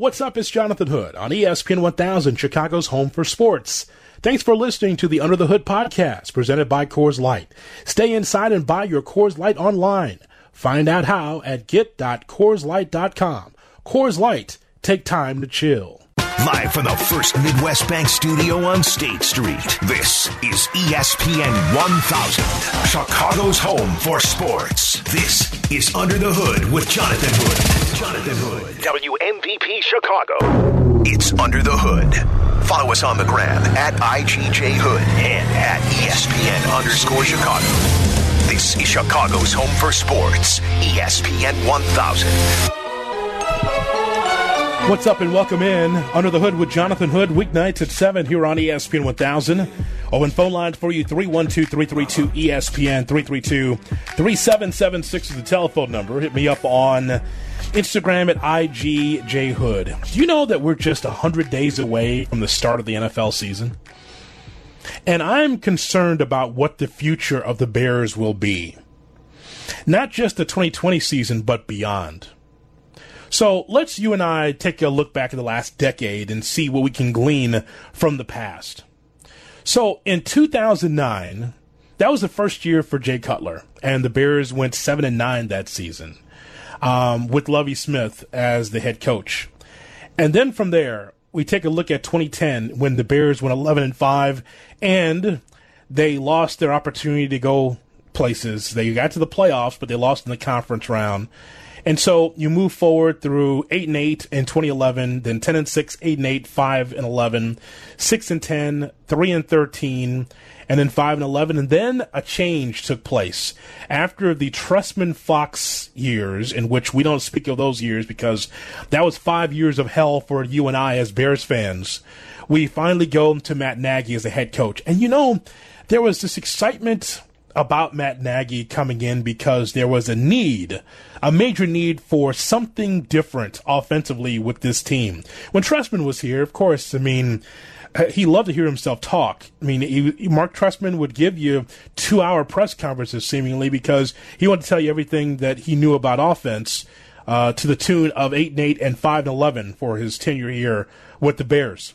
What's up? It's Jonathan Hood on ESPN 1000, Chicago's home for sports. Thanks for listening to the Under the Hood podcast presented by Coors Light. Stay inside and buy your Coors Light online. Find out how at get.coorslight.com. Coors Light, take time to chill. Live from the First Midwest Bank studio on State Street, this is ESPN 1000, Chicago's home for sports. This is Under the Hood with Jonathan Hood. Jonathan Hood. WMVP Chicago. It's Under the Hood. Follow us on the gram at IGJ Hood and at ESPN underscore Chicago. This is Chicago's home for sports, ESPN 1000. What's up and welcome in Under the Hood with Jonathan Hood, weeknights at 7 here on ESPN 1000. Open phone lines for you 312 332 ESPN 332 3776 is the telephone number. Hit me up on Instagram at IGJHood. Do you know that we're just 100 days away from the start of the NFL season? And I'm concerned about what the future of the Bears will be. Not just the 2020 season, but beyond. So let's you and I take a look back at the last decade and see what we can glean from the past. So in 2009, that was the first year for Jay Cutler, and the Bears went seven and nine that season, um, with Lovie Smith as the head coach. And then from there, we take a look at 2010 when the Bears went 11 and five, and they lost their opportunity to go places. They got to the playoffs, but they lost in the conference round. And so you move forward through 8 and 8 in 2011, then 10 and 6, 8 and 8, 5 and 11, 6 and 10, 3 and 13, and then 5 and 11. And then a change took place after the Trestman Fox years, in which we don't speak of those years because that was five years of hell for you and I as Bears fans. We finally go to Matt Nagy as a head coach. And you know, there was this excitement about Matt Nagy coming in because there was a need, a major need for something different offensively with this team. When Trestman was here, of course, I mean, he loved to hear himself talk. I mean, he, Marc Trestman would give you two hour press conferences seemingly because he wanted to tell you everything that he knew about offense uh, to the tune of 8 and 8 and 5 and 11 for his tenure here with the Bears.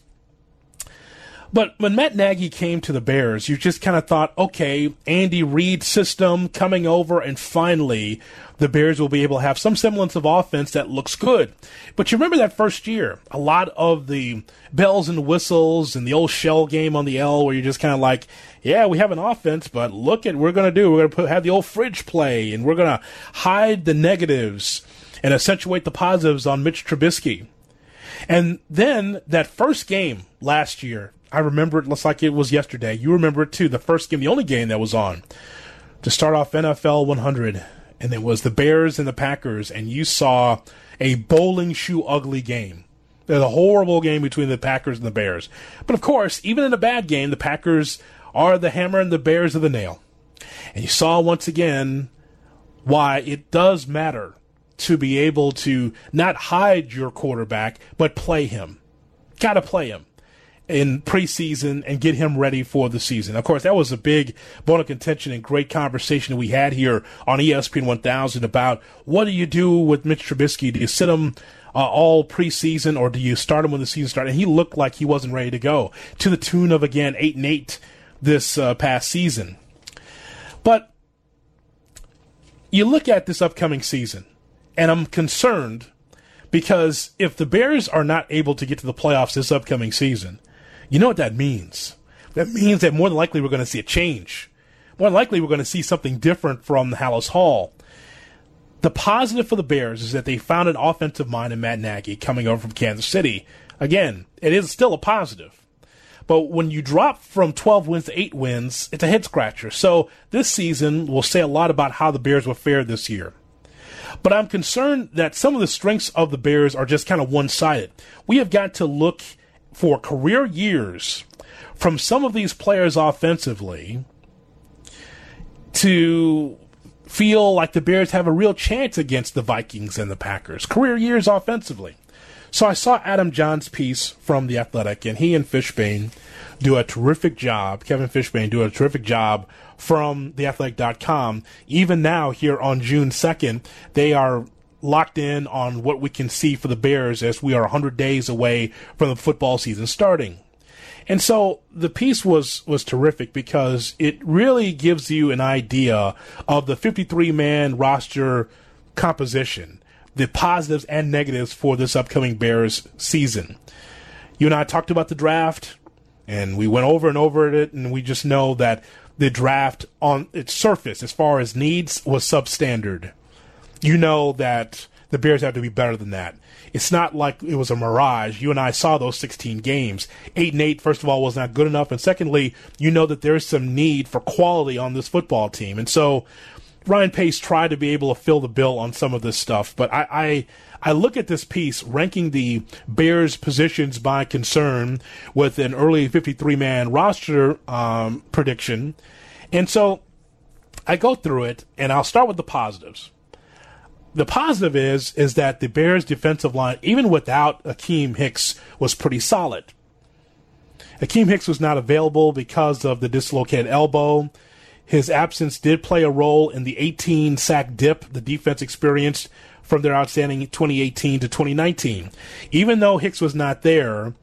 But when Matt Nagy came to the Bears, you just kind of thought, okay, Andy Reid system coming over, and finally the Bears will be able to have some semblance of offense that looks good. But you remember that first year, a lot of the bells and whistles and the old shell game on the L, where you're just kind of like, yeah, we have an offense, but look at what we're going to do. We're going to have the old fridge play, and we're going to hide the negatives and accentuate the positives on Mitch Trubisky. And then that first game last year, I remember it looks like it was yesterday. You remember it too. The first game, the only game that was on to start off NFL 100, and it was the Bears and the Packers, and you saw a bowling shoe ugly game. There's a horrible game between the Packers and the Bears. But of course, even in a bad game, the Packers are the hammer and the Bears are the nail. And you saw once again why it does matter to be able to not hide your quarterback, but play him. Gotta play him in preseason and get him ready for the season. Of course, that was a big bone of contention and great conversation we had here on ESPN 1000 about what do you do with Mitch Trubisky? Do you sit him uh, all preseason or do you start him when the season started? And he looked like he wasn't ready to go to the tune of again eight and eight this uh, past season. But you look at this upcoming season, and I'm concerned because if the Bears are not able to get to the playoffs this upcoming season, you know what that means? That means that more than likely we're going to see a change. More than likely we're going to see something different from Halas Hall. The positive for the Bears is that they found an offensive mind in Matt Nagy coming over from Kansas City. Again, it is still a positive. But when you drop from 12 wins to 8 wins, it's a head scratcher. So this season will say a lot about how the Bears will fare this year. But I'm concerned that some of the strengths of the Bears are just kind of one sided. We have got to look for career years from some of these players offensively to feel like the Bears have a real chance against the Vikings and the Packers. Career years offensively. So I saw Adam Jahns' piece from The Athletic, and he and Fishbain do a terrific job. Kevin Fishbain do a terrific job from theathletic.com. Even now, here on June 2nd, they are locked in on what we can see for the Bears as we are 100 days away from the football season starting. And so the piece was was terrific because it really gives you an idea of the 53 man roster composition, the positives and negatives for this upcoming Bears season. You and I talked about the draft and we went over and over it and we just know that the draft on its surface as far as needs was substandard. You know that the Bears have to be better than that. It's not like it was a mirage. You and I saw those 16 games. 8 and 8, first of all, was not good enough. And secondly, you know that there's some need for quality on this football team. And so Ryan Pace tried to be able to fill the bill on some of this stuff. But I, I, I look at this piece ranking the Bears' positions by concern with an early 53 man roster um, prediction. And so I go through it, and I'll start with the positives the positive is is that the Bears defensive line, even without Akiem Hicks, was pretty solid. Akiem Hicks was not available because of the dislocated elbow. His absence did play a role in the 18 sack dip the defense experienced from their outstanding 2018 to 2019. Even though Hicks was not there,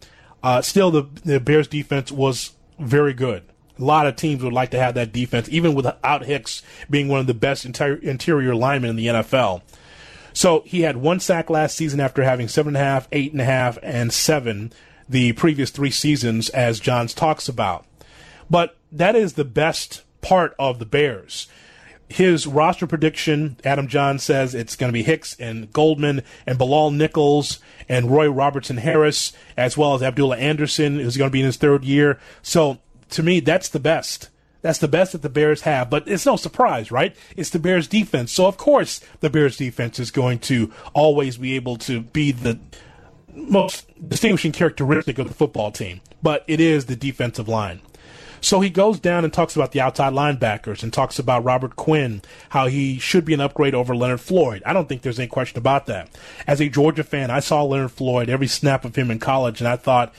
uh, still the, the Bears defense was very good. A lot of teams would like to have that defense, even without Hicks being one of the best interior, interior linemen in the NFL. So he had one sack last season after having seven and a half, eight and a half, and seven the previous three seasons, as Jahns talks about. But that is the best part of the Bears. His roster prediction, Adam Jahns says it's going to be Hicks and Goldman and Bilal Nichols and Roy Robertson Harris, as well as Abdullah Anderson, who's going to be in his third year. So to me, that's the best. That's the best that the Bears have, but it's no surprise, right? It's the Bears defense. So of course the Bears defense is going to always be able to be the most distinguishing characteristic of the football team, but it is the defensive line. So he goes down and talks about the outside linebackers and talks about Robert Quinn, how he should be an upgrade over Leonard Floyd. I don't think there's any question about that. As a Georgia fan, I saw Leonard Floyd every snap of him in college, and I thought,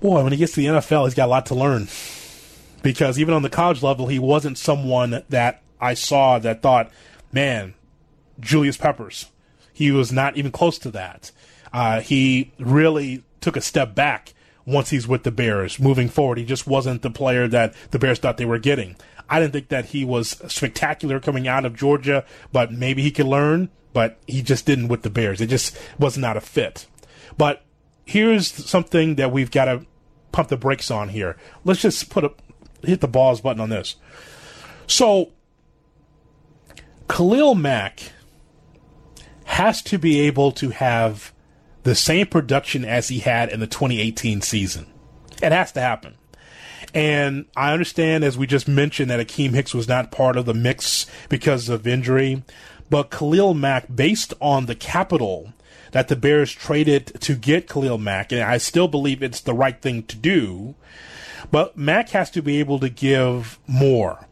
boy, when he gets to the NFL, he's got a lot to learn because even on the college level, he wasn't someone that I saw that thought, man, Julius Peppers. He was not even close to that. Uh, he really took a step back once he's with the Bears. Moving forward, he just wasn't the player that the Bears thought they were getting. I didn't think that he was spectacular coming out of Georgia, but maybe he could learn, but he just didn't with the Bears. It just was not a fit. But here's something that we've got to pump the brakes on here. Let's just put a hit the balls button on this. So Khalil Mack has to be able to have the same production as he had in the 2018 season. It has to happen. And I understand, as we just mentioned, that Akiem Hicks was not part of the mix because of injury. But Khalil Mack, based on the capital that the Bears traded to get Khalil Mack, and I still believe it's the right thing to do, but Mack has to be able to give more.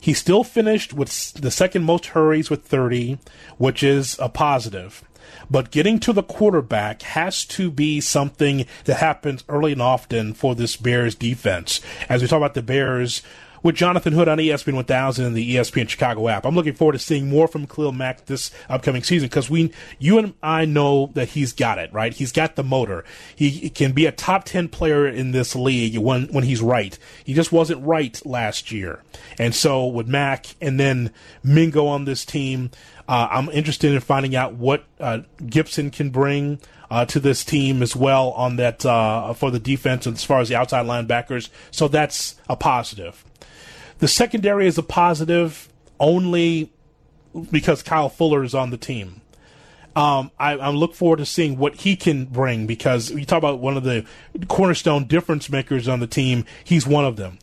He still finished with the second most hurries with 30, which is a positive. But getting to the quarterback has to be something that happens early and often for this Bears defense. As we talk about the Bears, with Jonathan Hood on ESPN 1000 and the ESPN Chicago app. I'm looking forward to seeing more from Khalil Mack this upcoming season because we, you and I know that he's got it, right? He's got the motor. He can be a top 10 player in this league when, when he's right. He just wasn't right last year. And so with Mack and then Mingo on this team, uh, I'm interested in finding out what uh, Gipson can bring uh, to this team as well on that uh, for the defense as far as the outside linebackers. So that's a positive. The secondary is a positive only because Kyle Fuller is on the team. Um, I, I, look forward to seeing what he can bring because you talk about one of the cornerstone difference makers on the team. He's one of them.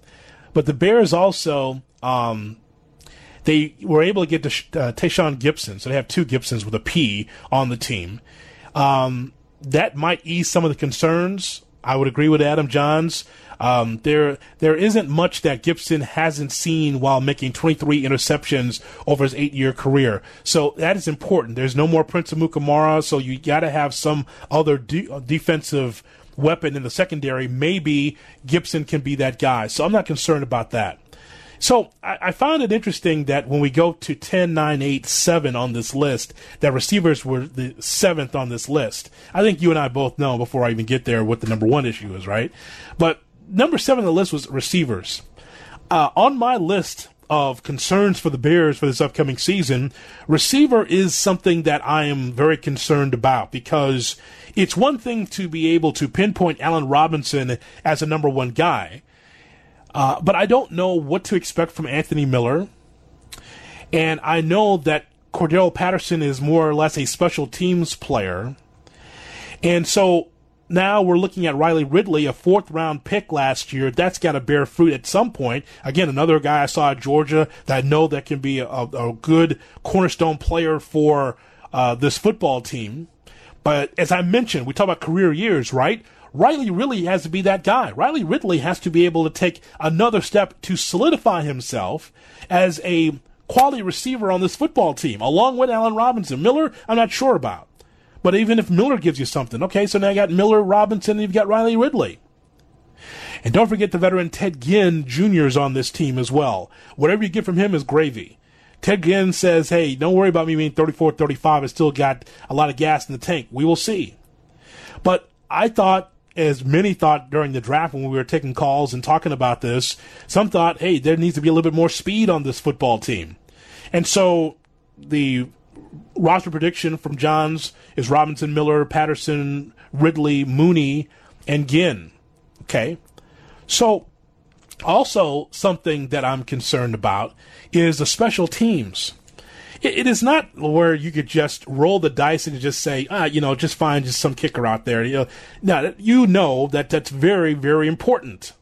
But the Bears also, um, they were able to get uh, Tashaun Gipson, so they have two Gipsons with a P on the team. Um, that might ease some of the concerns. I would agree with Adam Jahns. Um, there, there isn't much that Gipson hasn't seen while making 23 interceptions over his eight-year career. So that is important. There's no more Prince of Amukamara, so you got to have some other de- defensive weapon in the secondary. Maybe Gipson can be that guy. So I'm not concerned about that. So I, I, found it interesting that when we go to 10, 9, 8, 7 on this list, that receivers were the seventh on this list. I think you and I both know before I even get there what the number one issue is, right? But number seven on the list was receivers. Uh, on my list of concerns for the Bears for this upcoming season, receiver is something that I am very concerned about because it's one thing to be able to pinpoint Allen Robinson as a number one guy uh, but I don't know what to expect from Anthony Miller. And I know that Cordarrelle Patterson is more or less a special teams player. And so now we're looking at Riley Ridley, a fourth round pick last year. That's got to bear fruit at some point. Again, another guy I saw at Georgia that I know that can be a, a good cornerstone player for uh, this football team. But as I mentioned, we talk about career years, right? Riley really has to be that guy. Riley Ridley has to be able to take another step to solidify himself as a quality receiver on this football team, along with Allen Robinson. Miller, I'm not sure about. But even if Miller gives you something, okay, so now you got Miller, Robinson, and you've got Riley Ridley. And don't forget the veteran Ted Ginn Jr. is on this team as well. Whatever you get from him is gravy. Ted Ginn says, hey, don't worry about me being 34, 35. I still got a lot of gas in the tank. We will see. But I thought as many thought during the draft when we were taking calls and talking about this, some thought, hey, there needs to be a little bit more speed on this football team. And so the roster prediction from Jahns is Robinson, Miller, Patterson, Ridley, Mooney, and Ginn. Okay. So also something that I'm concerned about is the special teams it, it is not where you could just roll the dice and just say, ah, you know, just find just some kicker out there. You know, now you know that that's very, very important.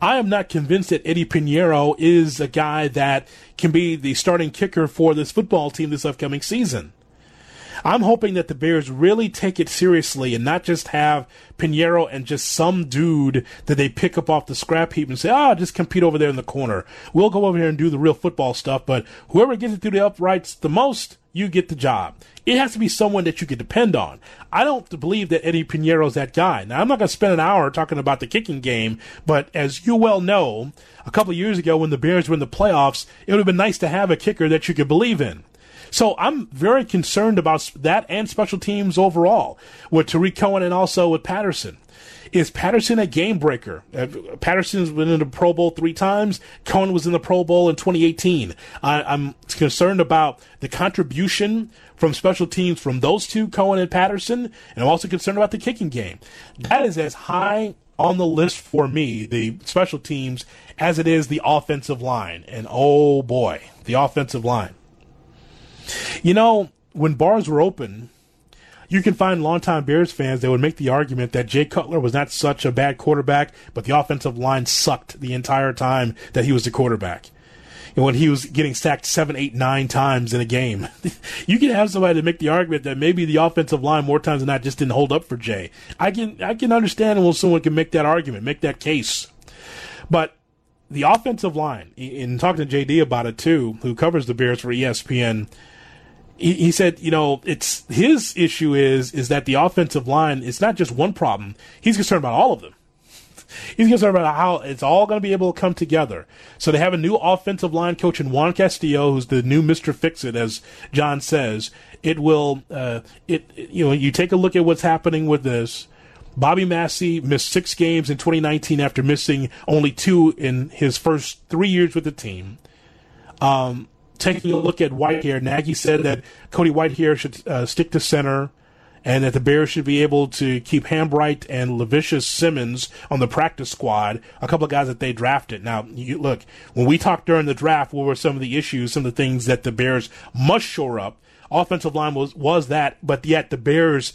I am not convinced that Eddie Piñeiro is a guy that can be the starting kicker for this football team this upcoming season. I'm hoping that the Bears really take it seriously and not just have Piñeiro and just some dude that they pick up off the scrap heap and say, ah, oh, just compete over there in the corner. We'll go over here and do the real football stuff, but whoever gets it through the uprights the most, you get the job. It has to be someone that you can depend on. I don't believe that Eddie Piñeiro's that guy. Now, I'm not going to spend an hour talking about the kicking game, but as you well know, a couple years ago when the Bears were in the playoffs, it would have been nice to have a kicker that you could believe in. So I'm very concerned about that and special teams overall with Tarik Cohen and also with Patterson. Is Patterson a game breaker? Uh, Patterson's been in the Pro Bowl three times. Cohen was in the Pro Bowl in 2018. I, am concerned about the contribution from special teams from those two, Cohen and Patterson, and I'm also concerned about the kicking game. That is as high on the list for me, the special teams, as it is the offensive line. And oh boy, the offensive line. You know, when bars were open, you can find longtime Bears fans that would make the argument that Jay Cutler was not such a bad quarterback, but the offensive line sucked the entire time that he was the quarterback. And when he was getting sacked seven, eight, nine times in a game, you can have somebody to make the argument that maybe the offensive line more times than not just didn't hold up for Jay. I can I can understand when someone can make that argument, make that case. But the offensive line, in talking to JD about it too, who covers the Bears for ESPN, he, he said, you know, it's his issue is is that the offensive line is not just one problem. He's concerned about all of them. He's concerned about how it's all going to be able to come together. So they have a new offensive line coach in Juan Castillo, who's the new Mister Fix It, as John says. It will, uh, it you know, you take a look at what's happening with this. Bobby Massie missed six games in 2019 after missing only two in his first three years with the team. Um, taking a look at Whitehair, Nagy said that Cody Whitehair should uh, stick to center and that the Bears should be able to keep Hambright and Lachavious Simmons on the practice squad, a couple of guys that they drafted. Now, you, look, when we talked during the draft, what were some of the issues, some of the things that the Bears must shore up? Offensive line was, was that, but yet the Bears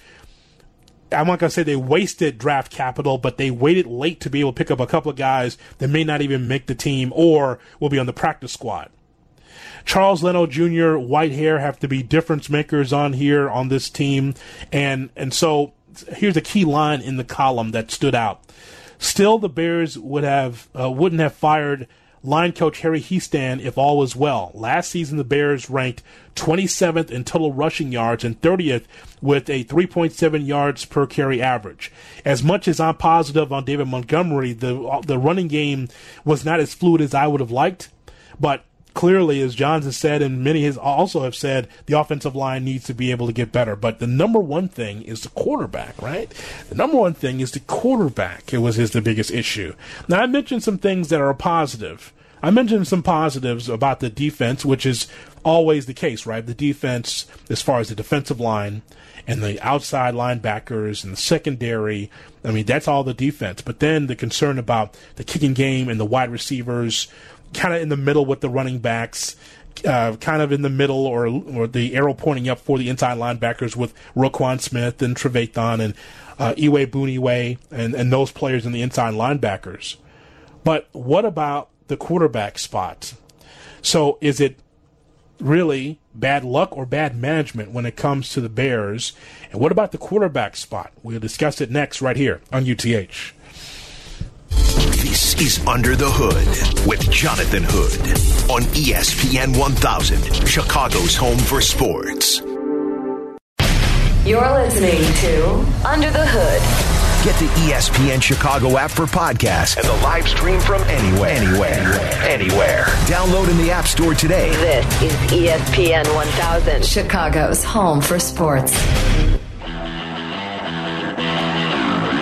I'm not going to say they wasted draft capital, but they waited late to be able to pick up a couple of guys that may not even make the team or will be on the practice squad. Charles Leno Jr., Whitehair have to be difference makers on here on this team. And, and so here's a key line in the column that stood out. Still, the Bears would have, uh, wouldn't have fired line coach Harry Hiestand if all was well. Last season, the Bears ranked 27th in total rushing yards and 30th with a 3.7 yards per carry average. As much as I'm positive on David Montgomery, the the running game was not as fluid as I would have liked, but clearly, as Jahns has said, and many has also have said, the offensive line needs to be able to get better. But the number one thing is the quarterback, right? The number one thing is the quarterback. It was his the biggest issue. Now I mentioned some things that are positive. I mentioned some positives about the defense, which is always the case, right? The defense, as far as the defensive line and the outside linebackers and the secondary, I mean, that's all the defense. But then the concern about the kicking game and the wide receivers, kind of in the middle with the running backs, uh, kind of in the middle or or the arrow pointing up for the inside linebackers with Roquan Smith and Trevathan and uh, Iyiegbuniwe and, and those players in the inside linebackers. But what about the quarterback spot? So is it really bad luck or bad management when it comes to the Bears? And what about the quarterback spot? We'll discuss it next right here on UTH. This is Under the Hood with Jonathan Hood on ESPN 1000, Chicago's home for sports. You're listening to Under the Hood. Get the ESPN Chicago app for podcasts and the live stream from anywhere. Anywhere. Anywhere. Download in the App Store today. This is ESPN 1000, Chicago's home for sports.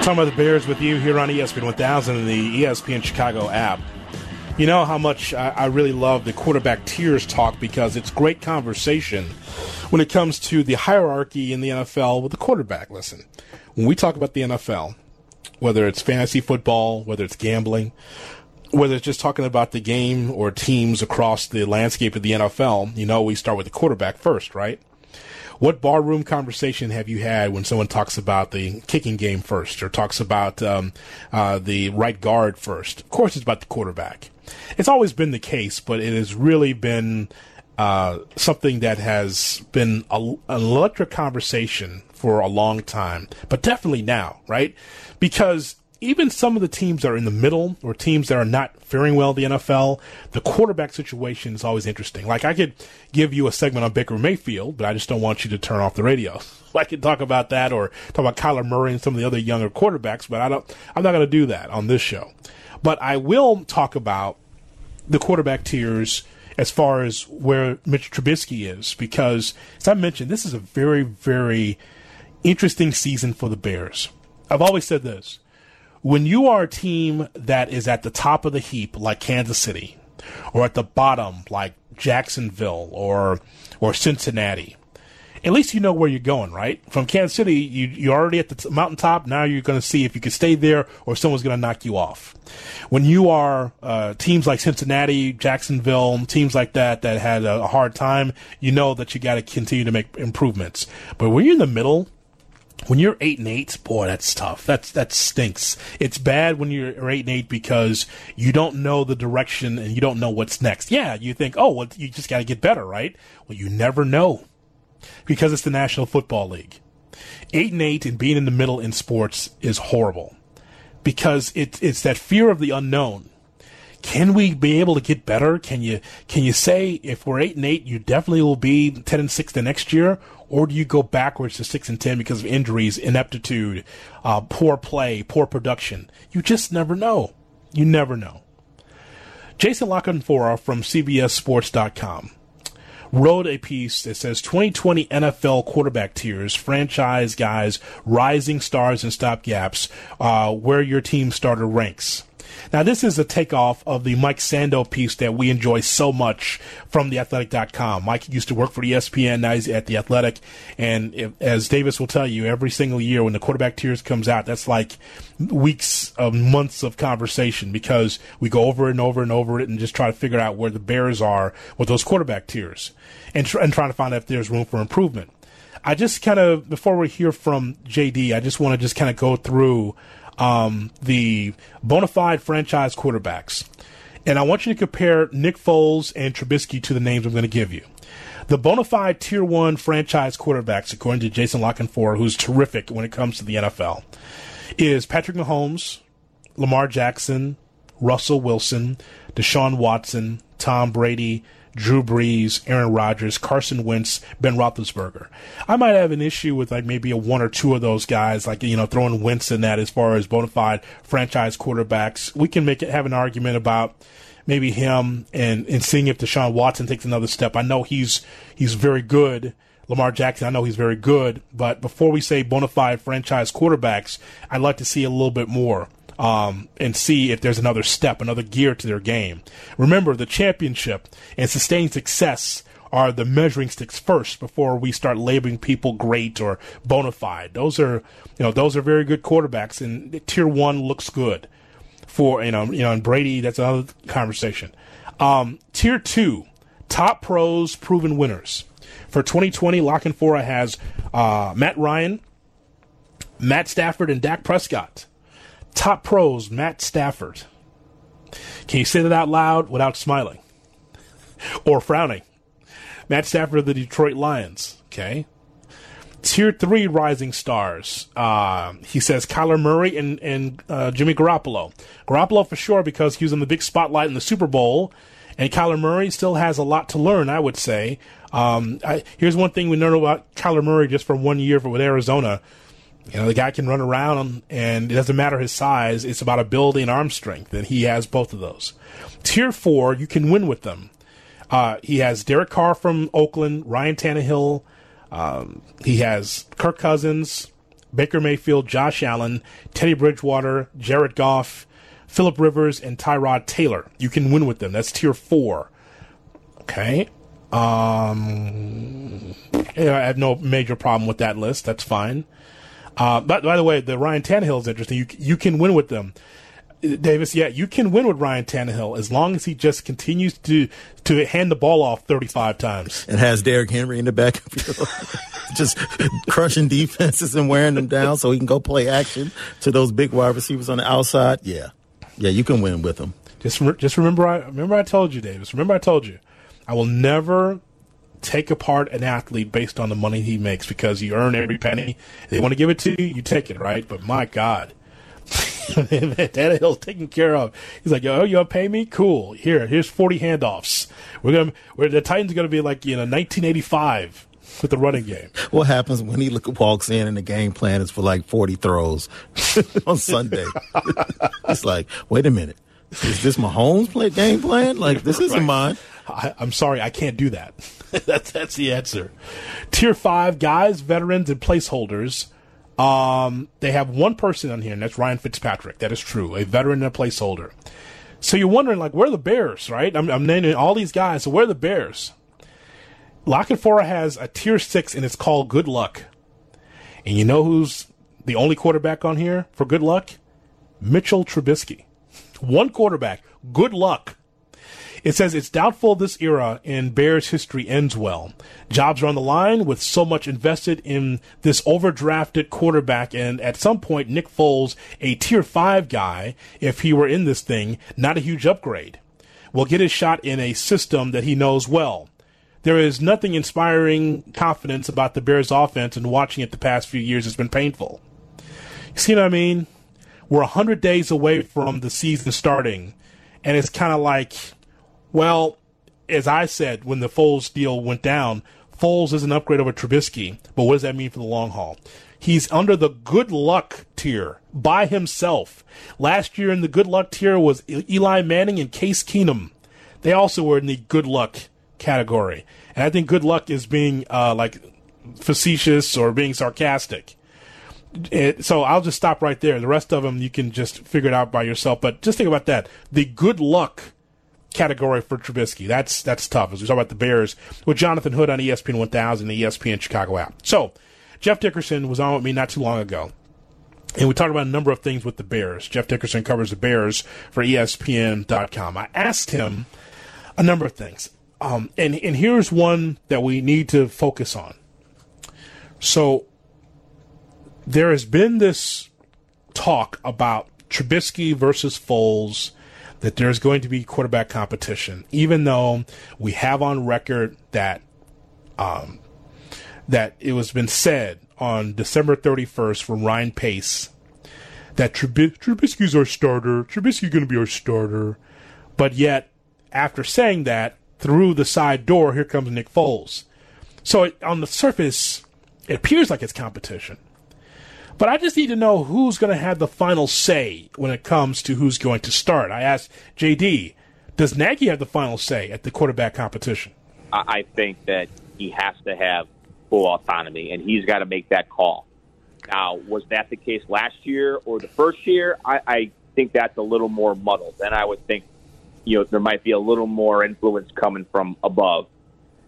Talking about the Bears with you here on ESPN 1000 and the ESPN Chicago app. You know how much I, I really love the quarterback tiers talk because it's great conversation when it comes to the hierarchy in the NFL with the quarterback. Listen, when we talk about the NFL, whether it's fantasy football, whether it's gambling, whether it's just talking about the game or teams across the landscape of the NFL, you know, we start with the quarterback first, right? What barroom conversation have you had when someone talks about the kicking game first or talks about um, uh, the right guard first? Of course, it's about the quarterback. It's always been the case, but it has really been uh, something that has been a, an electric conversation for a long time, but definitely now, right? Because even some of the teams that are in the middle or teams that are not faring well the NFL, the quarterback situation is always interesting. Like I could give you a segment on Baker Mayfield, but I just don't want you to turn off the radio. I could talk about that or talk about Kyler Murray and some of the other younger quarterbacks, but I don't, I'm not going to do that on this show. But I will talk about the quarterback tiers as far as where Mitch Trubisky is, because as I mentioned, this is a very, very interesting season for the Bears. I've always said this when you are a team that is at the top of the heap, like Kansas City, or at the bottom, like Jacksonville or or Cincinnati, at least you know where you're going, right? From Kansas City, you, you're already at the t- mountaintop. Now you're going to see if you can stay there or someone's going to knock you off. When you are uh, teams like Cincinnati, Jacksonville, teams like that that had a, a hard time, you know that you got to continue to make improvements. But when you're in the middle, when you're eight and eight, boy, that's tough. That's that stinks. It's bad when you're eight and eight because you don't know the direction and you don't know what's next. Yeah, you think, oh, well, you just got to get better, right? Well, you never know because it's the National Football League. Eight and eight and being in the middle in sports is horrible because it, it's that fear of the unknown. Can we be able to get better? Can you can you say if we're eight and eight, you definitely will be ten and six the next year, or do you go backwards to six and ten because of injuries, ineptitude, uh, poor play, poor production? You just never know. You never know. Jason La Canfora from CBSSports.com wrote a piece that says 2020 NFL quarterback tiers, franchise guys, rising stars and stopgaps, uh, where your team starter ranks. Now, this is a takeoff of the Mike Sando piece that we enjoy so much from theathletic.com. Mike used to work for ESPN, now he's at The Athletic. And if, as Davis will tell you, every single year when the quarterback tiers comes out, that's like weeks of months of conversation because we go over and over and over it and just try to figure out where the Bears are with those quarterback tiers and, tr- and trying to find out if there's room for improvement. I just kind of, before we hear from JD, I just want to just kind of go through um, the bona fide franchise quarterbacks. And I want you to compare Nick Foles and Trubisky to the names I'm going to give you. The bona fide tier one franchise quarterbacks, according to Jason La Canfora, who's terrific when it comes to the NFL, is Patrick Mahomes, Lamar Jackson, Russell Wilson, Deshaun Watson, Tom Brady, Drew Brees, Aaron Rodgers, Carson Wentz, Ben Roethlisberger. I might have an issue with like maybe a one or two of those guys, like you know throwing Wentz in that as far as bona fide franchise quarterbacks. We can make it have an argument about maybe him and and seeing if Deshaun Watson takes another step. I know he's he's very good. Lamar Jackson, I know he's very good, but before we say bona fide franchise quarterbacks, I'd like to see a little bit more um, and see if there's another step, another gear to their game. Remember, the championship and sustained success are the measuring sticks first before we start labeling people great or bona fide. Those are, you know, those are very good quarterbacks, and tier one looks good for you know, you know, and Brady. That's another conversation. Um, tier two, top pros, proven winners. For 2020, La Canfora has uh, Matt Ryan, Matt Stafford, and Dak Prescott. Top pros, Matt Stafford. Can you say that out loud without smiling or frowning? Matt Stafford of the Detroit Lions. Okay. Tier three rising stars. Uh, he says Kyler Murray and, and uh, Jimmy Garoppolo. Garoppolo for sure because he was in the big spotlight in the Super Bowl. And Kyler Murray still has a lot to learn, I would say. Um, I, here's one thing we know about Kyler Murray just from one year with Arizona. You know, the guy can run around and it doesn't matter his size. It's about ability and arm strength, and he has both of those. Tier four, you can win with them. Uh, he has Derek Carr from Oakland, Ryan Tannehill. Um, he has Kirk Cousins, Baker Mayfield, Josh Allen, Teddy Bridgewater, Jared Goff, Philip Rivers, and Tyrod Taylor. You can win with them. That's tier four. Okay. Um, I have no major problem with that list. That's fine. Uh, but by the way, the Ryan Tannehill is interesting. You you can win with them, Davis. Yeah, you can win with Ryan Tannehill as long as he just continues to to hand the ball off thirty five times and has Derrick Henry in the back, just crushing defenses and wearing them down, so he can go play action to those big wide receivers on the outside. Yeah, yeah, you can win with them. Just just remember, I remember I told you, Davis. Remember I told you, I will never take apart an athlete based on the money he makes because you earn every penny. They want to give it to you, you take it, right? But my God, Tannehill's taken care of. He's like, "Oh, you want to pay me? Cool. Here, here's forty handoffs. We're gonna, we're, the Titans are gonna be like you know 1985." With the running game, what happens when he look, walks in and the game plan is for like forty throws on Sunday? it's like, wait a minute, is this Mahomes play game plan? Like this isn't right. mine. I, am sorry, I can't do that. that's that's the answer. Tier five guys, veterans, and placeholders. Um, they have one person on here, and that's Ryan Fitzpatrick. That is true, a veteran and a placeholder. So you're wondering, like, where are the Bears, right? I'm, I'm naming all these guys. So where are the Bears? La Canfora has a tier six, and it's called Good Luck. And you know who's the only quarterback on here for Good Luck? Mitchell Trubisky. One quarterback. Good luck. It says it's doubtful this era in Bears history ends well. Jobs are on the line with so much invested in this overdrafted quarterback, and at some point, Nick Foles, a tier five guy, if he were in this thing, not a huge upgrade, will get his shot in a system that he knows well. There is nothing inspiring confidence about the Bears offense, and watching it the past few years has been painful. You see what I mean? We're 100 days away from the season starting, and it's kind of like well, as I said when the Foles deal went down, Foles is an upgrade over Trubisky, but what does that mean for the long haul? He's under the good luck tier by himself. Last year in the good luck tier was Eli Manning and Case Keenum. They also were in the good luck category. And I think good luck is being uh, like facetious or being sarcastic. It, so I'll just stop right there. The rest of them you can just figure it out by yourself. But just think about that. The good luck category for Trubisky. That's that's tough. As we talk about the Bears with Jonathan Hood on ESPN 1000, the ESPN Chicago app. So Jeff Dickerson was on with me not too long ago. And we talked about a number of things with the Bears. Jeff Dickerson covers the Bears for ESPN.com. I asked him a number of things. Um, and, and here's one that we need to focus on. So there has been this talk about Trubisky versus Foles that there's going to be quarterback competition, even though we have on record that um, that it was been said on December 31st from Ryan Pace that Trubis- Trubisky's our starter. Trubisky's going to be our starter. But yet, after saying that, through the side door, here comes Nick Foles. So it, on the surface, it appears like it's competition. But I just need to know who's going to have the final say when it comes to who's going to start. I asked JD, does Nagy have the final say at the quarterback competition? I think that he has to have full autonomy, and he's got to make that call. Now, was that the case last year or the first year? I, I think that's a little more muddled. And I would think, you know, there might be a little more influence coming from above.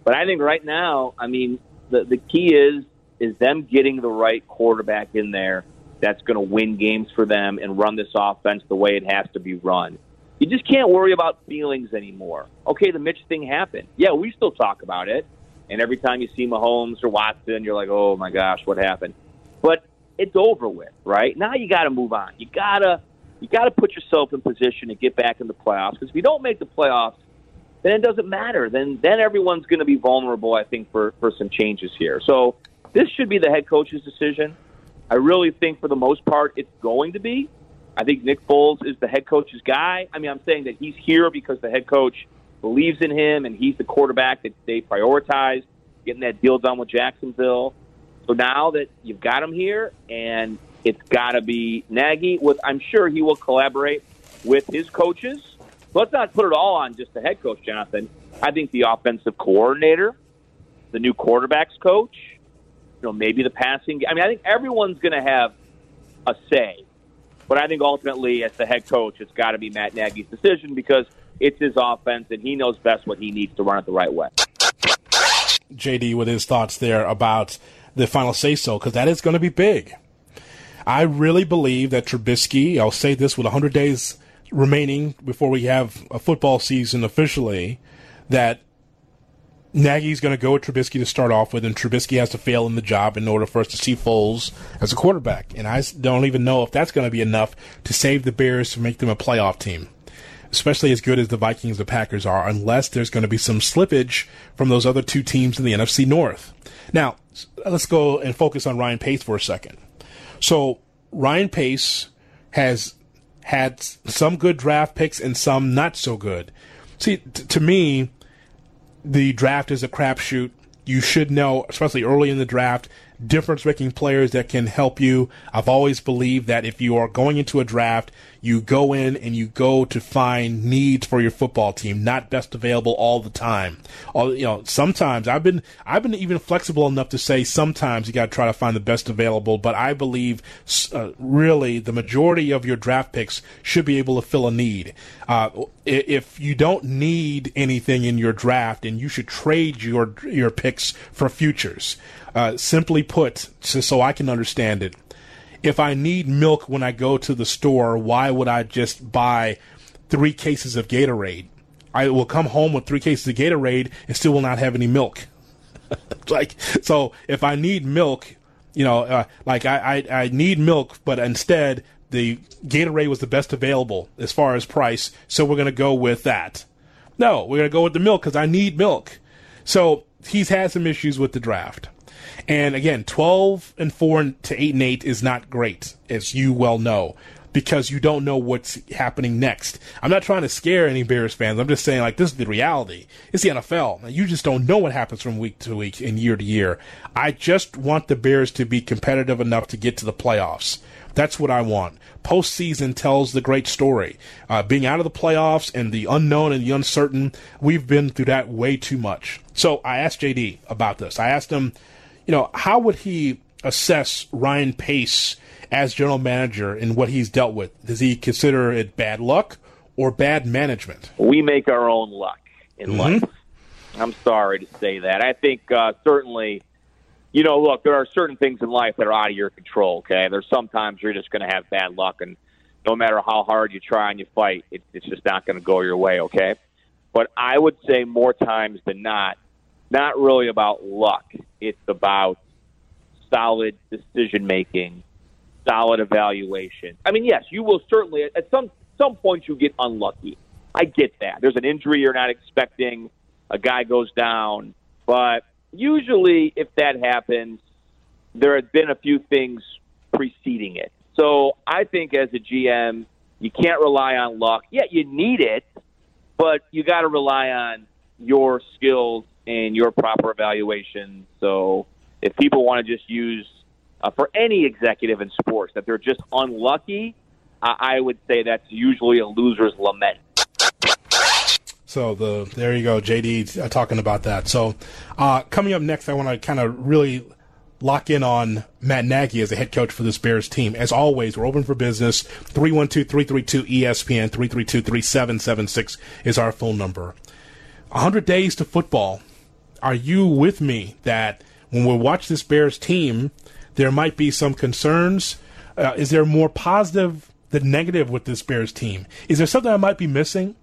But I think right now, I mean, the the key is is them getting the right quarterback in there that's going to win games for them and run this offense the way it has to be run. You just can't worry about feelings anymore. Okay, the Mitch thing happened. Yeah, we still talk about it. And every time you see Mahomes or Watson, you're like, oh my gosh, what happened? But it's over with, right? Now you got to move on. You gotta you got to put yourself in position to get back in the playoffs. Because if you don't make the playoffs, then it doesn't matter. Then then everyone's going to be vulnerable, I think, for for some changes here. So this should be the head coach's decision. I really think, for the most part, it's going to be. I think Nick Foles is the head coach's guy. I mean, I'm saying that he's here because the head coach believes in him and he's the quarterback that they prioritized getting that deal done with Jacksonville. So now that you've got him here, and it's got to be Nagy. With I'm sure he will collaborate with his coaches. Let's not put it all on just the head coach, Jonathan. I think the offensive coordinator, the new quarterbacks coach, you know, maybe the passing. I mean, I think everyone's going to have a say, but I think ultimately, as the head coach, it's got to be Matt Nagy's decision because it's his offense and he knows best what he needs to run it the right way. JD with his thoughts there about the final say so because that is going to be big. I really believe that Trubisky, I'll say this with 100 days remaining before we have a football season officially, that Nagy's going to go with Trubisky to start off with, and Trubisky has to fail in the job in order for us to see Foles as a quarterback. And I don't even know if that's going to be enough to save the Bears to make them a playoff team, especially as good as the Vikings, the Packers are, unless there's going to be some slippage from those other two teams in the NFC North. Now, let's go and focus on Ryan Pace for a second. So, Ryan Pace has had some good draft picks and some not so good. See, t- to me, the draft is a crapshoot. You should know, especially early in the draft, difference making players that can help you. I've always believed that if you are going into a draft, you go in and you go to find needs for your football team, not best available all the time. All, you know, sometimes I've been I've been even flexible enough to say sometimes you got to try to find the best available, but I believe uh, really the majority of your draft picks should be able to fill a need. Uh, if you don't need anything in your draft, and you should trade your your picks for futures. Uh, simply put, so I can understand it, if I need milk when I go to the store, why would I just buy three cases of Gatorade? I will come home with three cases of Gatorade and still will not have any milk. like, so if I need milk, you know, uh, like I, I, I need milk, but instead the Gatorade was the best available as far as price, so we're going to go with that. No, we're going to go with the milk because I need milk. So he's had some issues with the draft. And again, 12 and 4 to 8 and 8 is not great, as you well know, because you don't know what's happening next. I'm not trying to scare any Bears fans. I'm just saying, like, this is the reality. It's the NFL. You just don't know what happens from week to week and year to year. I just want the Bears to be competitive enough to get to the playoffs. That's what I want. Postseason tells the great story. Uh, being out of the playoffs and the unknown and the uncertain, we've been through that way too much. So I asked JD about this. I asked him, you know, how would he assess Ryan Pace as general manager and what he's dealt with? Does he consider it bad luck or bad management? We make our own luck in mm-hmm. life. I'm sorry to say that. I think uh, certainly, you know, look, there are certain things in life that are out of your control. Okay, there's sometimes you're just going to have bad luck, and no matter how hard you try and you fight, it, it's just not going to go your way. Okay, but I would say more times than not, not really about luck. It's about solid decision making, solid evaluation. I mean, yes, you will certainly at some some point you get unlucky. I get that. There's an injury you're not expecting, a guy goes down, but usually if that happens, there have been a few things preceding it. So I think as a GM, you can't rely on luck. Yeah, you need it, but you got to rely on your skills and your proper evaluation. So if people want to just use uh, for any executive in sports that they're just unlucky, I, I would say that's usually a loser's lament. So the there you go, JD uh, talking about that. So uh, coming up next, I want to kind of really lock in on Matt Nagy as a head coach for this Bears team. As always, we're open for business. 312-332-ESPN, 332-3776 is our phone number. 100 days to football. Are you with me that when we watch this Bears team, there might be some concerns? Uh, is there more positive than negative with this Bears team? Is there something I might be missing?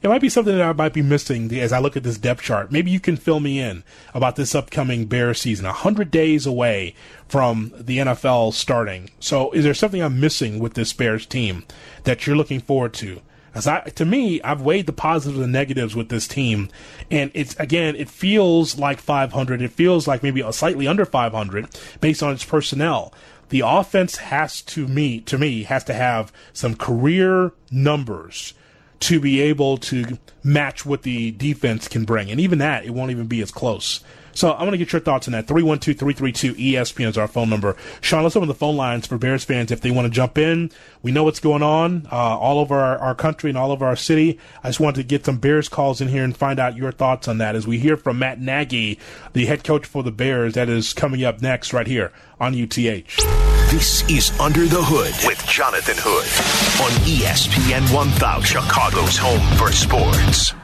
It might be something that I might be missing as I look at this depth chart. Maybe you can fill me in about this upcoming Bear season. A hundred days away from the NFL starting. So, is there something I'm missing with this Bears team that you're looking forward to? As I, to me, I've weighed the positives and negatives with this team, and it's again, it feels like 500. It feels like maybe a slightly under 500 based on its personnel. The offense has to me, to me, has to have some career numbers to be able to match what the defense can bring. And even that, it won't even be as close. So I want to get your thoughts on that. 312-332-ESPN is our phone number. Sean, let's open the phone lines for Bears fans if they want to jump in. We know what's going on uh, all over our, our, country and all over our city. I just wanted to get some Bears calls in here and find out your thoughts on that as we hear from Matt Nagy, the head coach for the Bears. That is coming up next right here on UTH. This is Under the Hood with Jonathan Hood on ESPN 1000, Chicago's home for sports.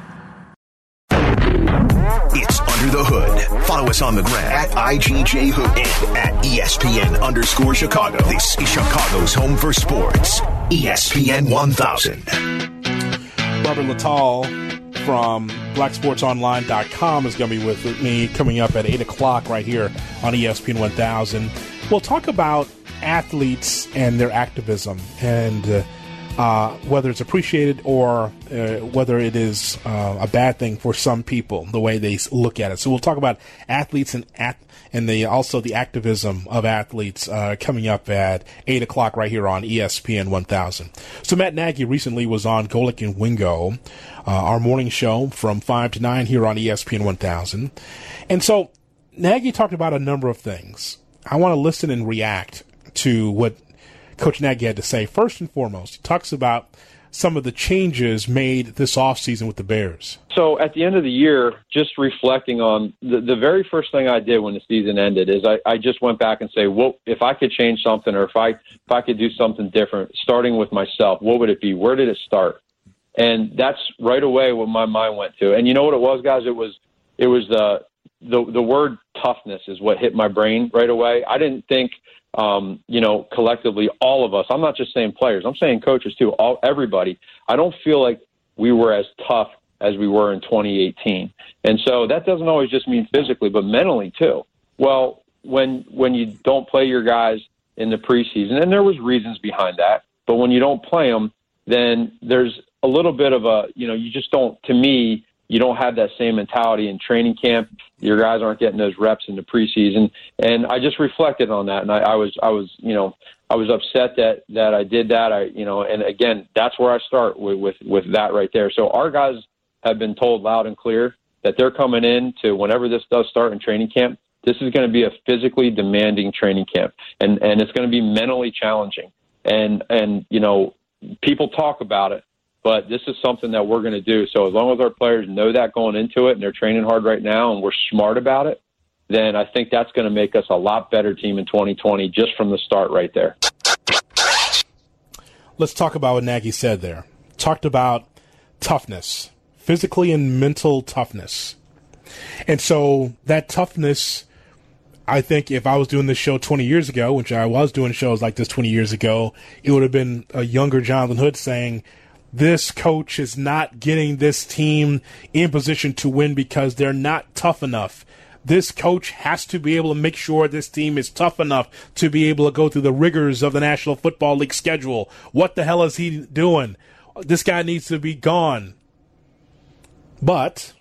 It's Under the Hood. Follow us on the gram at IGJ Hood and at ESPN underscore Chicago. This is Chicago's home for sports. ESPN 1000. Robert Littal from blacksportsonline.com is going to be with me coming up at 8 o'clock right here on ESPN 1000. We'll talk about athletes and their activism and uh, uh, whether it's appreciated or uh, whether it is uh, a bad thing for some people, the way they look at it. So we'll talk about athletes and and the also the activism of athletes uh, coming up at eight o'clock right here on ESPN 1000. So Matt Nagy recently was on Golic and Wingo, uh, our morning show from five to nine here on ESPN 1000, and so Nagy talked about a number of things. I want to listen and react to what Coach Nagy had to say. First and foremost, he talks about some of the changes made this offseason with the Bears. So at the end of the year, just reflecting on the, the very first thing I did when the season ended is I, I just went back and say, well, if I could change something or if I if I could do something different, starting with myself, what would it be? Where did it start? And that's right away what my mind went to. And you know what it was, guys? It was it was the the the word toughness is what hit my brain right away. I didn't think um, you know, collectively, all of us. I'm not just saying players. I'm saying coaches too. All everybody. I don't feel like we were as tough as we were in 2018, and so that doesn't always just mean physically, but mentally too. Well, when when you don't play your guys in the preseason, and there was reasons behind that, but when you don't play them, then there's a little bit of a you know you just don't. To me, you don't have that same mentality in training camp. Your guys aren't getting those reps in the preseason, and I just reflected on that, and I, I was, I was, you know, I was upset that that I did that. I, you know, and again, that's where I start with with, with that right there. So our guys have been told loud and clear that they're coming in to whenever this does start in training camp. This is going to be a physically demanding training camp, and and it's going to be mentally challenging. And and you know, people talk about it, but this is something that we're going to do. So as long as our players know that going into it and they're training hard right now and we're smart about it, then I think that's going to make us a lot better team in 2020 just from the start right there. Let's talk about what Nagy said there. Talked about toughness, physically and mental toughness. And so that toughness, I think if I was doing this show 20 years ago, which I was doing shows like this 20 years ago, it would have been a younger Jonathan Hood saying, this coach is not getting this team in position to win because they're not tough enough. This coach has to be able to make sure this team is tough enough to be able to go through the rigors of the National Football League schedule. What the hell is he doing? This guy needs to be gone. But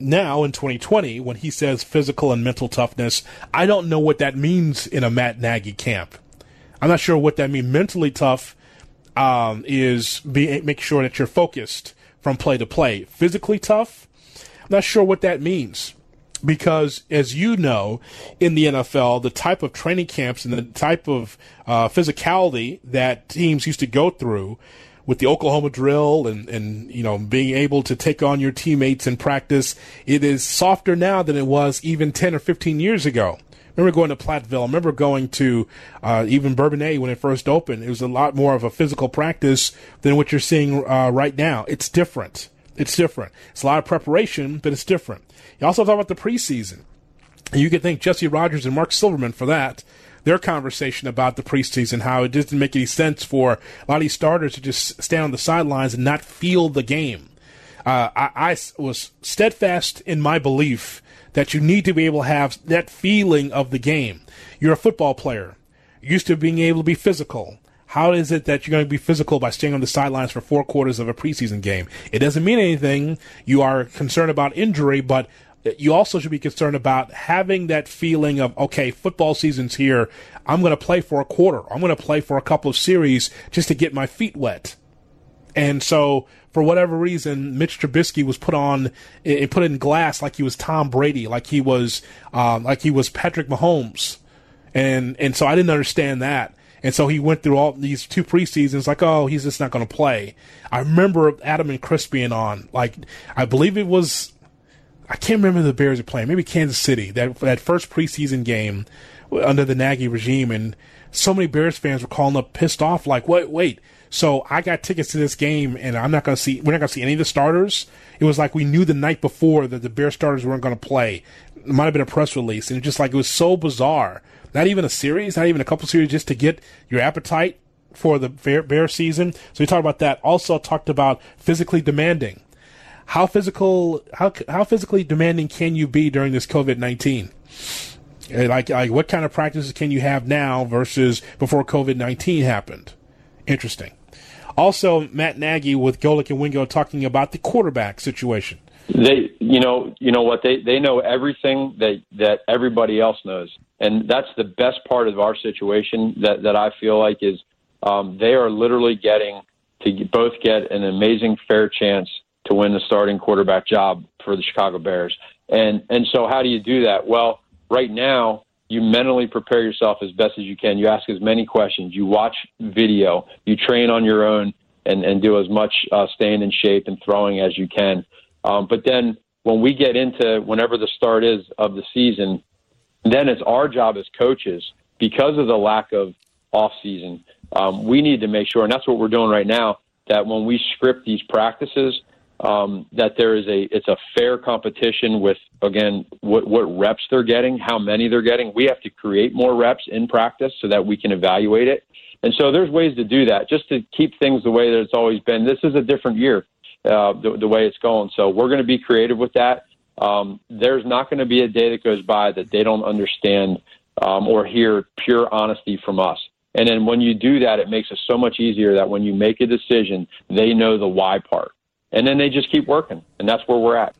now in 2020, when he says physical and mental toughness, I don't know what that means in a Matt Nagy camp. I'm not sure what that means. Mentally tough um, is be make sure that you're focused from play to play. Physically tough, I'm not sure what that means because as you know in the NFL, the type of training camps and the type of uh, physicality that teams used to go through with the Oklahoma drill and, and, you know, being able to take on your teammates in practice, it is softer now than it was even 10 or 15 years ago. Remember going to Platteville. I remember going to uh, even Bourbonnais when it first opened. It was a lot more of a physical practice than what you're seeing uh, right now. It's different. It's different. It's a lot of preparation, but it's different. You also talk about the preseason. You could thank Jesse Rogers and Marc Silverman for that. Their conversation about the preseason, how it didn't make any sense for a lot of these starters to just stand on the sidelines and not feel the game. Uh, I, I was steadfast in my belief that you need to be able to have that feeling of the game. You're a football player, used to being able to be physical. How is it that you're going to be physical by staying on the sidelines for four quarters of a preseason game? It doesn't mean anything. You are concerned about injury, but you also should be concerned about having that feeling of, okay, football season's here. I'm going to play for a quarter. I'm going to play for a couple of series just to get my feet wet. And so, for whatever reason, Mitch Trubisky was put on, it put in glass like he was Tom Brady, like he was, um, like he was Patrick Mahomes. And, and so I didn't understand that. And so he went through all these two preseasons like, oh, he's just not going to play. I remember Adam and Chris being on. Like, I believe it was, I can't remember the Bears are playing. Maybe Kansas City. That that first preseason game under the Nagy regime, and so many Bears fans were calling up, pissed off, like, wait, wait. So I got tickets to this game, and I'm not going to see. We're not going to see any of the starters. It was like we knew the night before that the Bear starters weren't going to play. It might have been a press release, and it just like it was so bizarre not even a series, not even a couple series, just to get your appetite for the bear, bear season. So we talked about that. Also talked about physically demanding. How physical, how how physically demanding can you be during this COVID nineteen? Eh, like, like what kind of practices can you have now versus before COVID nineteen happened? Interesting. Also, Matt Nagy with Golic and Wingo talking about the quarterback situation. They, you know, you know what they they know everything that that everybody else knows, and that's the best part of our situation. That that I feel like is um, they are literally getting to both get an amazing fair chance to win the starting quarterback job for the Chicago Bears. And and so how do you do that? Well, right now you mentally prepare yourself as best as you can. You ask as many questions. You watch video. You train on your own and and do as much uh, staying in shape and throwing as you can. Um, but then when we get into whenever the start is of the season, then it's our job as coaches because of the lack of off season. Um, we need to make sure, and that's what we're doing right now, that when we script these practices, um, that there is a it's a fair competition with again what what reps they're getting, how many they're getting. We have to create more reps in practice so that we can evaluate it. And so there's ways to do that just to keep things the way that it's always been. This is a different year uh, the, the way it's going. So we're going to be creative with that. Um, there's not going to be a day that goes by that they don't understand um, or hear pure honesty from us. And then when you do that, it makes it so much easier that when you make a decision, they know the why part. And then they just keep working. And that's where we're at.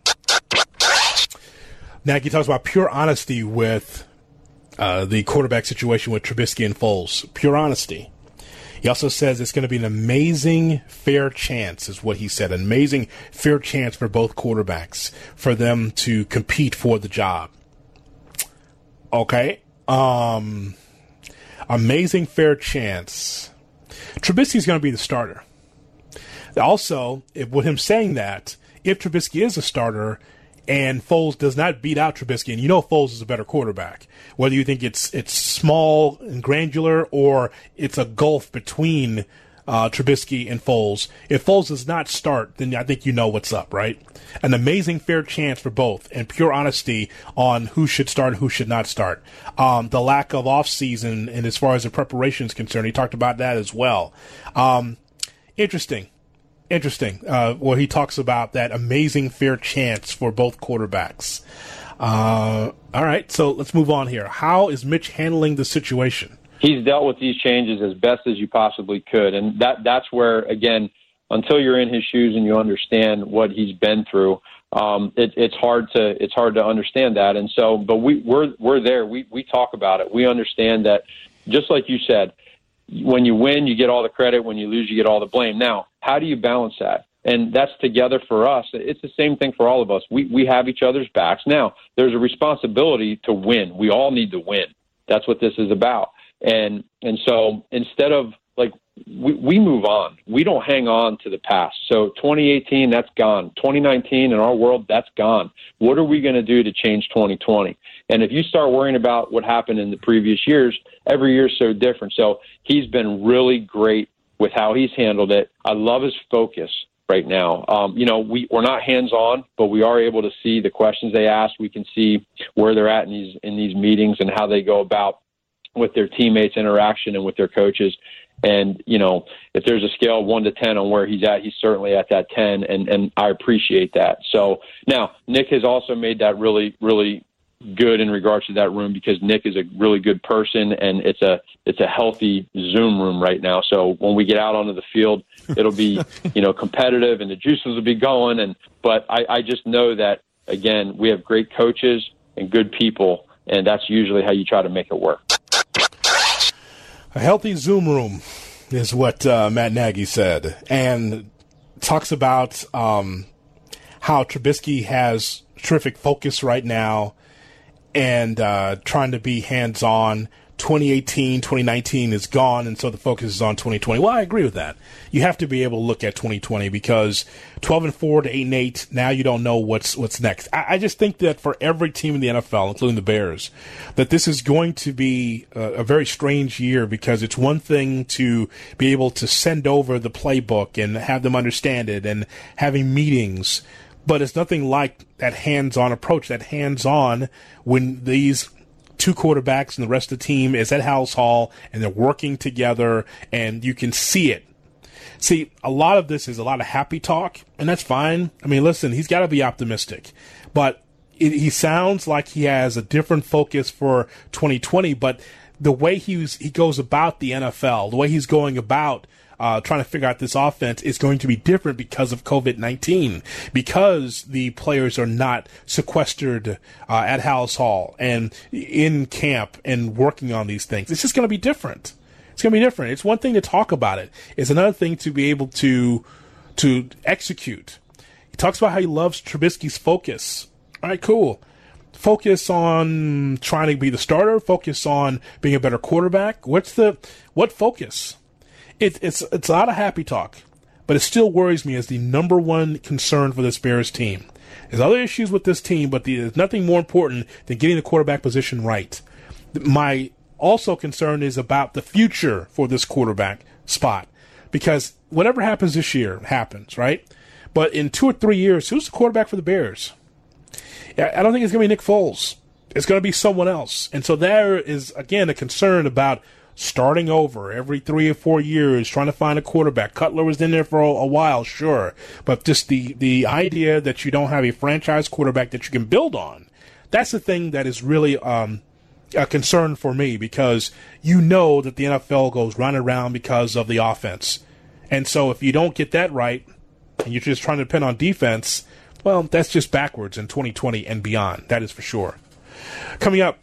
Nagy talks about pure honesty with uh, the quarterback situation with Trubisky and Foles. Pure honesty. He also says it's going to be an amazing fair chance, is what he said. An amazing fair chance for both quarterbacks for them to compete for the job. Okay. Um, amazing fair chance. Trubisky's going to be the starter. Also, if, with him saying that, if Trubisky is a starter, and Foles does not beat out Trubisky, and you know Foles is a better quarterback. Whether you think it's it's small and granular or it's a gulf between uh, Trubisky and Foles. If Foles does not start, then I think you know what's up, right? An amazing fair chance for both, and pure honesty on who should start and who should not start. Um, the lack of offseason and as far as the preparation is concerned, he talked about that as well. Um, interesting interesting uh, where he talks about that amazing fair chance for both quarterbacks. Uh, all right, so let's move on here. How is Mitch handling the situation? He's dealt with these changes as best as you possibly could, and that that's where again, until you're in his shoes and you understand what he's been through, um, it, it's hard to it's hard to understand that. And so, but we we're we're there. We we talk about it. We understand that, just like you said, when you win, you get all the credit. When you lose, you get all the blame. Now, how do you balance that? and that's together for us. It's the same thing for all of us. We we have each other's backs. Now, there's a responsibility to win. We all need to win. That's what this is about. And and so instead of like we, we move on. We don't hang on to the past. So 2018, that's gone. 2019 in our world, that's gone. What are we going to do to change 2020? And if you start worrying about what happened in the previous years, every year is so different. So he's been really great with how he's handled it. I love his focus right now. Um, you know, we, we're not hands on, but we are able to see the questions they ask. We can see where they're at in these in these meetings and how they go about with their teammates interaction and with their coaches. And you know, if there's a scale one to ten on where he's at, he's certainly at that ten, and and I appreciate that. So now Nick has also made that really really good in regards to that room because Nick is a really good person and it's a it's a healthy Zoom room right now. So when we get out onto the field, it'll be you know competitive and the juices will be going. And but I, I just know that again we have great coaches and good people, and that's usually how you try to make it work. A healthy Zoom room is what uh, Matt Nagy said, and talks about um, how Trubisky has terrific focus right now and uh, trying to be hands on. 2018, 2019 is gone, and so the focus is on 2020. Well, I agree with that. You have to be able to look at 2020 because 12 and 4 to 8 and 8, now you don't know what's what's next. I, I just think that for every team in the NFL, including the Bears, that this is going to be a, a very strange year because it's one thing to be able to send over the playbook and have them understand it and having meetings but it's nothing like that hands-on approach. That hands-on when these two quarterbacks and the rest of the team is at Halas Hall and they're working together and you can see it. See, a lot of this is a lot of happy talk, and that's fine. I mean, listen, he's got to be optimistic, but it, he sounds like he has a different focus for 2020. But the way he's he goes about the NFL, the way he's going about uh, trying to figure out this offense is going to be different because of COVID 19, because the players are not sequestered uh, at Halas Hall and in camp and working on these things. It's just going to be different. It's going to be different. It's one thing to talk about it, it's another thing to be able to to execute. He talks about how he loves Trubisky's focus. All right, cool focus on trying to be the starter, focus on being a better quarterback. What's the what focus? It, it's it's a lot of happy talk, but it still worries me as the number one concern for this Bears team. There's other issues with this team, but the, there's nothing more important than getting the quarterback position right. My also concern is about the future for this quarterback spot because whatever happens this year happens, right? But in two or three years, who's the quarterback for the Bears? I don't think it's going to be Nick Foles. It's going to be someone else. And so there is, again, a concern about starting over every three or four years, trying to find a quarterback. Cutler was in there for a, a, while, sure, but just the the idea that you don't have a franchise quarterback that you can build on, that's the thing that is really um, a concern for me because you know that the NFL goes round and round because of the offense, and so if you don't get that right, and you're just trying to depend on defense, well, that's just backwards in 2020 and beyond. That is for sure. Coming up,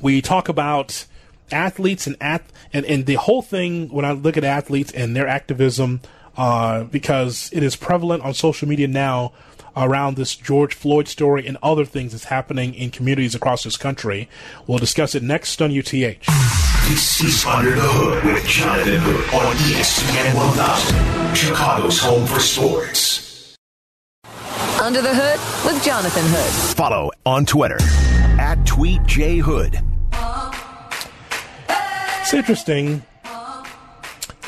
we talk about athletes and ath- and, and the whole thing when I look at athletes and their activism, uh, because it is prevalent on social media now around this George Floyd story and other things that's happening in communities across this country. We'll discuss it next on UTH. This is Under the Hood with Jonathan Hood on ESPN 1000, Chicago's home for sports. Under the Hood with Jonathan Hood. Follow on Twitter at TweetJHood. It's interesting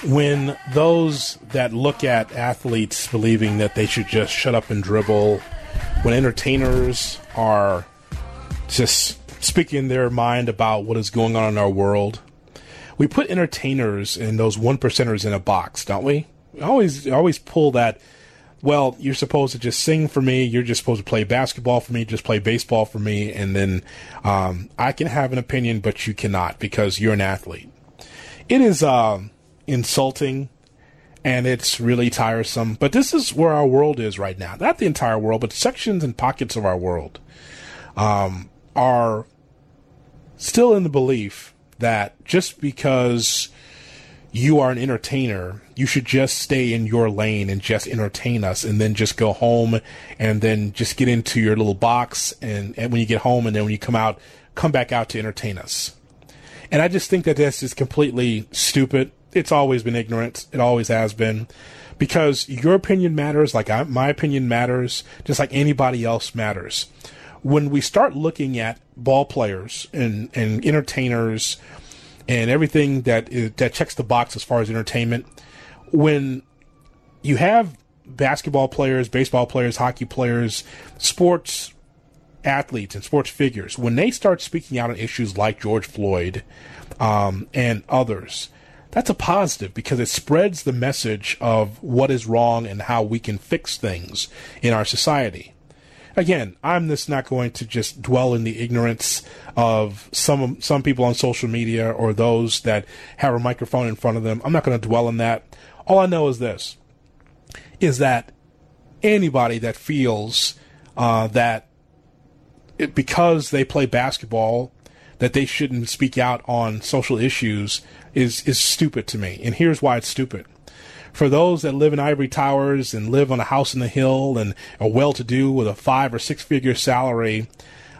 when those that look at athletes believing that they should just shut up and dribble, when entertainers are just speaking their mind about what is going on in our world, we put entertainers and those one percenters in a box, don't we? We always always pull that well, you're supposed to just sing for me. You're just supposed to play basketball for me. Just play baseball for me. And then um, I can have an opinion, but you cannot because you're an athlete. It is uh, insulting and it's really tiresome. But this is where our world is right now. Not the entire world, but sections and pockets of our world um, are still in the belief that just because you are an entertainer. You should just stay in your lane and just entertain us and then just go home and then just get into your little box and, and when you get home and then when you come out, come back out to entertain us. And I just think that this is completely stupid. It's always been ignorance. It always has been. Because your opinion matters, like I, my opinion matters, just like anybody else matters. When we start looking at ball players and, and entertainers and everything that that checks the box as far as entertainment. When you have basketball players, baseball players, hockey players, sports athletes, and sports figures, when they start speaking out on issues like George Floyd um, and others, that's a positive because it spreads the message of what is wrong and how we can fix things in our society again, I'm just not going to just dwell in the ignorance of some some people on social media or those that have a microphone in front of them. I'm not going to dwell on that. All I know is this: is that anybody that feels uh, that it, because they play basketball that they shouldn't speak out on social issues is is stupid to me. And here's why it's stupid for those that live in ivory towers and live on a house in the hill and are well to do with a five or six figure salary,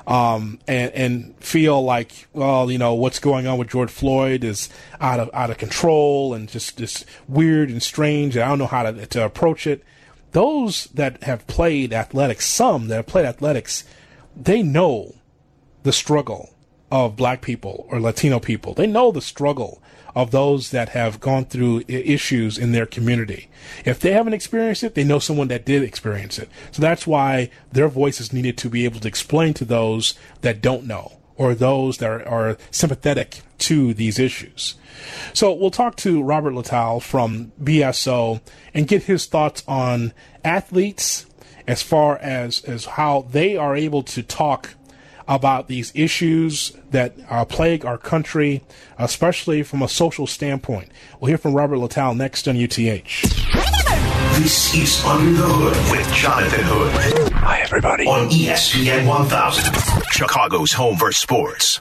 um, and, and feel like, well, you know, what's going on with George Floyd is out of out of control and just just weird and strange. And I don't know how to to approach it. Those that have played athletics, some that have played athletics, they know the struggle of black people or Latino people. They know the struggle of those that have gone through issues in their community. If they haven't experienced it, they know someone that did experience it. So that's why their voices needed to be able to explain to those that don't know or those that are, are sympathetic to these issues. So we'll talk to Robert Littal from BSO and get his thoughts on athletes as far as, as how they are able to talk about these issues that uh, plague our country, especially from a social standpoint. We'll hear from Robert Littal next on UTH. This is Under the Hood with Jonathan Hood. Hi, everybody. On ESPN 1000, Chicago's home for sports.